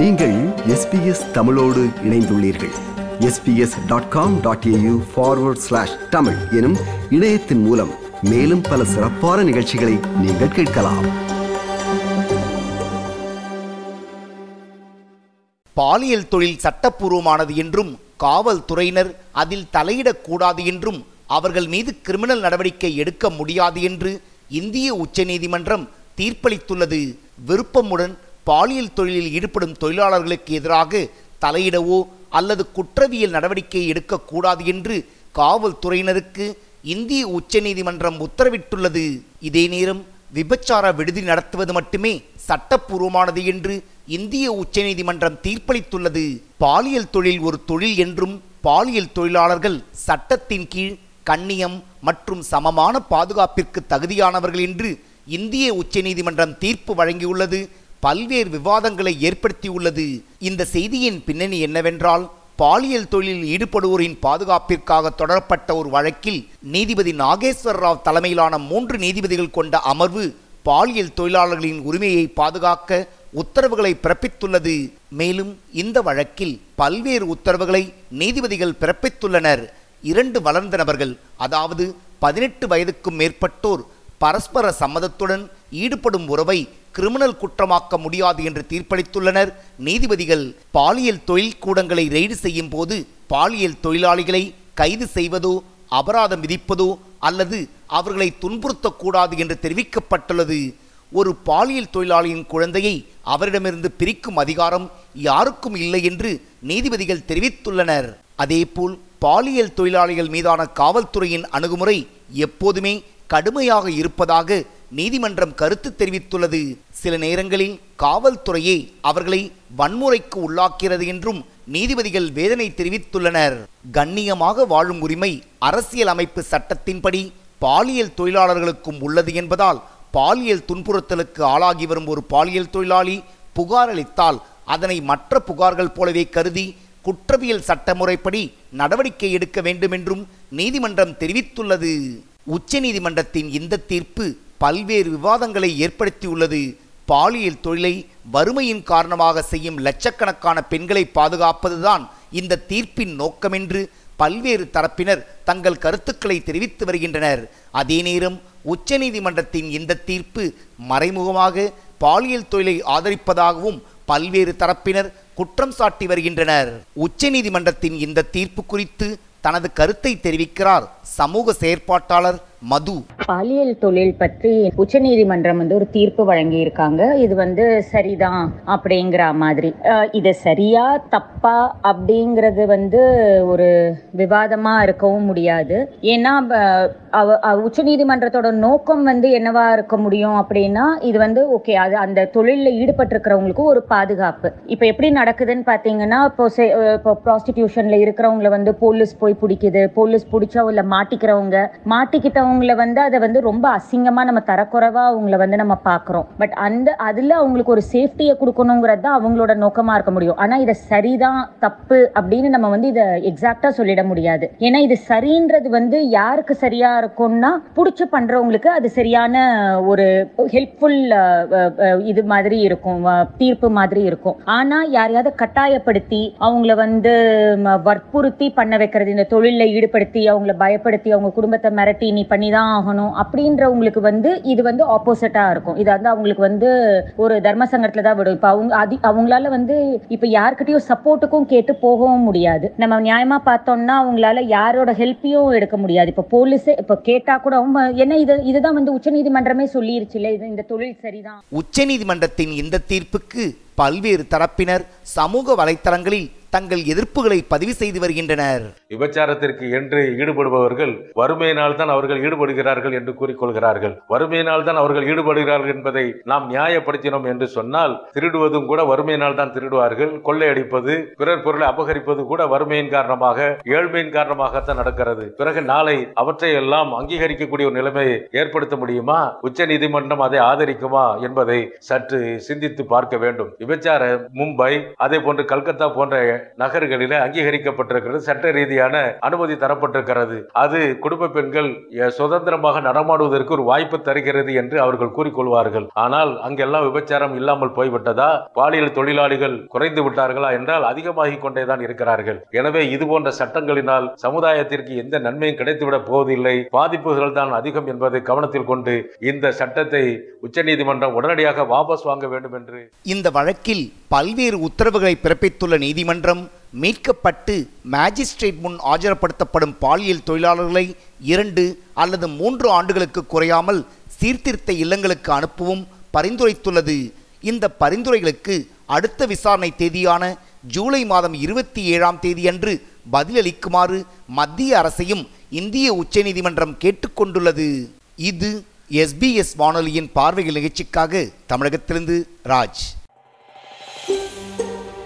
நீங்கள் எஸ்பிஎஸ் தமிழோடு இணைந்துள்ளீர்கள். SBS dot com dot AU forward slash Tamil எனும் இணையத்தின் மூலம் மேலும் பல சிறப்பான நிகழ்ச்சிகளை நீங்கள் கேட்கலாம். பாலியல் தொழில் சட்டப்பூர்வமானது என்றும் காவல்துறையினர் அதில் தலையிடக்கூடாது என்றும் அவர்கள் மீது கிரிமினல் நடவடிக்கை எடுக்க முடியாது என்று இந்திய உச்சநீதிமன்றம் தீர்ப்பளித்துள்ளது. விருப்பமுடன் பாலியல் தொழிலில் ஈடுபடும் தொழிலாளர்களுக்கு எதிராக தலையிடவோ அல்லது குற்றவியல் நடவடிக்கை எடுக்கக்கூடாது என்று காவல்துறையினருக்கு இந்திய உச்சநீதிமன்றம் உத்தரவிட்டுள்ளது. இதே நேரம் விபச்சார விடுதி நடத்துவது மட்டுமே சட்டப்பூர்வமானது என்று இந்திய உச்சநீதிமன்றம் தீர்ப்பளித்துள்ளது. பாலியல் தொழில் ஒரு தொழில் என்றும் பாலியல் தொழிலாளர்கள் சட்டத்தின் கீழ் கண்ணியம் மற்றும் சமமான பாதுகாப்பிற்கு தகுதியானவர்கள் என்று இந்திய உச்சநீதிமன்றம் தீர்ப்பு வழங்கியுள்ளது. பல்வேறு விவாதங்களை ஏற்படுத்தியுள்ளது. இந்த செய்தியின் பின்னணி என்னவென்றால் பாலியல் தொழிலில் ஈடுபடுவோரின் பாதுகாப்பிற்காக தொடரப்பட்ட ஒரு வழக்கில் நீதிபதி நாகேஸ்வர ராவ் தலைமையிலான மூன்று நீதிபதிகள் கொண்ட அமர்வு பாலியல் தொழிலாளர்களின் உரிமையை பாதுகாக்க உத்தரவுகளை பிறப்பித்துள்ளது. மேலும் இந்த வழக்கில் பல்வேறு உத்தரவுகளை நீதிபதிகள் பிறப்பித்துள்ளனர். இரண்டு வளர்ந்த நபர்கள் அதாவது பதினெட்டு வயதுக்கும் மேற்பட்டோர் பரஸ்பர சம்மதத்துடன் ஈடுபடும் உறவை கிரிமினல் குற்றமாக்க முடியாது என்று தீர்ப்பளித்துள்ளனர். நீதிபதிகள் பாலியல் தொழில் கூடங்களை ரெய்டு செய்யும் போது பாலியல் தொழிலாளிகளை கைது செய்வதோ அபராதம் விதிப்பதோ அல்லது அவர்களை துன்புறுத்தக்கூடாது என்று தெரிவிக்கப்பட்டுள்ளது. ஒரு பாலியல் தொழிலாளியின் குழந்தையை அவரிடமிருந்து பிரிக்கும் அதிகாரம் யாருக்கும் இல்லை என்று நீதிபதிகள் தெரிவித்துள்ளனர். அதேபோல் பாலியல் தொழிலாளிகள் மீதான காவல்துறையின் அணுகுமுறை எப்போதுமே கடுமையாக இருப்பதாக நீதிமன்றம் கருத்து தெரிவித்துள்ளது. சில நேரங்களில் காவல்துறையே அவர்களை வன்முறைக்கு உள்ளாக்கிறது என்றும் நீதிபதிகள் வேதனை தெரிவித்துள்ளனர். கண்ணியமாக வாழும் உரிமை அரசியல் அமைப்பு சட்டத்தின்படி பாலியல் தொழிலாளர்களுக்கும் உள்ளது என்பதால் பாலியல் துன்புறுத்தலுக்கு ஆளாகி வரும் ஒரு பாலியல் தொழிலாளி புகார் அளித்தால் அதனை மற்ற புகார்கள் போலவே கருதி குற்றவியல் சட்டமுறைப்படி நடவடிக்கை எடுக்க வேண்டும் என்றும் நீதிமன்றம் தெரிவித்துள்ளது. உச்சநீதிமன்றத்தின் இந்த தீர்ப்பு பல்வேறு விவாதங்களை ஏற்படுத்தியுள்ளது. பாலியல் தொழிலை வறுமையின் காரணமாக செய்யும் லட்சக்கணக்கான பெண்களை பாதுகாப்பதுதான் இந்த தீர்ப்பின் நோக்கமென்று பல்வேறு தரப்பினர் தங்கள் கருத்துக்களை தெரிவித்து வருகின்றனர். அதே நேரம் உச்சநீதிமன்றத்தின் இந்த தீர்ப்பு மறைமுகமாக பாலியல் தொழிலை ஆதரிப்பதாகவும் பல்வேறு தரப்பினர் குற்றம் சாட்டி வருகின்றனர். உச்சநீதிமன்றத்தின் இந்த தீர்ப்பு குறித்து தனது கருத்தை தெரிவிக்கிறார் சமூக செயற்பாட்டாளர் மது. பாலியல் தொழில் பற்றி உச்சநீதிமன்றம் வந்து ஒரு தீர்ப்பு வழங்கி இருக்காங்க இது வந்து சரிதான் அப்படிங்கிற மாதிரி. இது சரியா தப்பா அப்படிங்கிறது வந்து ஒரு விவாதமா இருக்கவும் முடியாது. ஏன்னா அவ உச்சநீதிமன்றத்தோட நோக்கம் வந்து என்னவா இருக்க முடியும் அப்படின்னா இது வந்து ஓகே அது அந்த தொழிலில் ஈடுபட்டிருக்கிறவங்களுக்கு ஒரு பாதுகாப்பு. இப்போ எப்படி நடக்குதுன்னு பார்த்தீங்கன்னா இப்போ செ- இப்போ ப்ராஸ்டிடியூஷன்ல இருக்கிறவங்கள வந்து போலீஸ் போய் பிடிக்குது. போலீஸ் பிடிச்சா உள்ள மாட்டிக்கிறவங்க அவங்கள வந்து அதை வந்து ரொம்ப அசிங்கமாக நம்ம தரக்குறைவாக அவங்கள வந்து நம்ம பார்க்குறோம் பட் அந்த அதில் அவங்களுக்கு ஒரு சேஃப்டியை கொடுக்கணுங்கிறது தான் அவங்களோட நோக்கமாக இருக்க முடியும். ஆனால் இதை சரிதான் தப்பு அப்படின்னு நம்ம வந்து இதை எக்ஸாக்டாக சொல்லிட முடியாது. ஏன்னா இது சரின்றது வந்து யாருக்கு சரியாக இருக்கும்னா பிடிச்சி பண்ணுறவங்களுக்கு அது சரியான ஒரு ஹெல்ப்ஃபுல் இது மாதிரி இருக்கும் தீர்ப்பு மாதிரி இருக்கும். ஆனால் யாரையாவது கட்டாயப்படுத்தி அவங்கள வந்து வற்புறுத்தி பண்ண வைக்கிறது இந்த தொழிலில் ஈடுபடுத்தி அவங்கள பயப்படுத்தி அவங்க குடும்பத்தை மிரட்டி நீ பண்ண தான் ஆகணும் அப்படின்றவங்களுக்கு வந்து இது வந்து ஆப்போசிட்டாக இருக்கும். இது வந்து அவங்களுக்கு வந்து ஒரு தர்ம சங்கத்தில் தான் விடும். இப்போ அவங்க அதி அவங்களால வந்து இப்போ யாருக்கிட்டையும் சப்போர்ட்டுக்கும் கேட்டு போகவும் முடியாது. நம்ம நியாயமாக பார்த்தோம்னா அவங்களால யாரோட ஹெல்ப்பையும் எடுக்க முடியாது. இப்போ போலீஸே இப்போ கேட்டால் கூட அவங்க ஏன்னா இது இதுதான் வந்து உச்சநீதிமன்றமே சொல்லிருச்சுல இது இந்த தொழில் சரிதான். உச்சநீதிமன்றத்தின் இந்த தீர்ப்புக்கு பல்வேறு தரப்பினர் சமூக வலைத்தளங்களில் தங்கள் எதிர்ப்புகளை பதிவு செய்து வருகின்றனர். விபச்சாரத்திற்கு என்று ஈடுபடுபவர்கள் வறுமையினால் தான் அவர்கள் ஈடுபடுகிறார்கள் என்று கூறிக்கொள்கிறார்கள். வறுமையினால் தான் அவர்கள் ஈடுபடுகிறார்கள் என்பதை நாம் நியாயப்படுத்தினோம் என்று சொன்னால் திருடுவதும் கூட வறுமையினால் தான் திருடுவார்கள். கொள்ளையடிப்பது பிறர் பொருளை அபகரிப்பது கூட வறுமையின் காரணமாக ஏழ்மையின் காரணமாகத்தான் நடக்கிறது. பிறகு நாளை அவற்றை எல்லாம் அங்கீகரிக்கக்கூடிய ஒரு நிலைமையை ஏற்படுத்த முடியுமா? உச்ச நீதிமன்றம் அதை ஆதரிக்குமா என்பதை சற்று சிந்தித்து பார்க்க வேண்டும். விபச்சார மும்பை அதே போன்று கல்கத்தா போன்ற நகர்களில் அங்கீகரிக்கப்பட்டிருக்கிறது சட்ட ரீதியான அனுமதி தரப்பட்டிருக்கிறது. அது குடும்ப பெண்கள் சுதந்திரமாக நடமாடுவதற்கு ஒரு வாய்ப்பு தருகிறது என்று அவர்கள் கூறிக்கொள்வார்கள். ஆனால் அங்கெல்லாம் விபச்சாரம் இல்லாமல் போய்விட்டதா? பாலியல் தொழிலாளிகள் குறைந்து விட்டார்களா என்றால் அதிகமாகி கொண்டேதான் இருக்கிறார்கள். எனவே இது போன்ற சட்டங்களினால் சமுதாயத்திற்கு எந்த நன்மையும் கிடைத்துவிடப் போவதில்லை. பாதிப்புகள் தான் அதிகம் என்பதை கவனத்தில் கொண்டு இந்த சட்டத்தை உச்சநீதிமன்றம் உடனடியாக வாபஸ் வாங்க வேண்டும் என்று இந்த வழக்கில் பல்வேறு உத்தரவுகளை பிறப்பித்துள்ள நீதிமன்றம் மீட்கப்பட்டு மேஜிஸ்ட்ரேட் முன் ஆஜர்படுத்தப்படும் பாலியல் தொழிலாளர்களை இரண்டு அல்லது மூன்று ஆண்டுகளுக்கு குறையாமல் சீர்திருத்த இல்லங்களுக்கு அனுப்பவும் பரிந்துரைத்துள்ளது. இந்த பரிந்துரைகளுக்கு அடுத்த விசாரணை தேதியான ஜூலை மாதம் இருபத்தி ஏழாம் தேதியன்று பதிலளிக்குமாறு மத்திய அரசையும் இந்திய உச்சநீதிமன்றம் கேட்டுக்கொண்டுள்ளது இது எஸ்பிஎஸ் வானொலியின் பார்வைகள் நிகழ்ச்சிக்காக தமிழகத்திலிருந்து ராஜ்.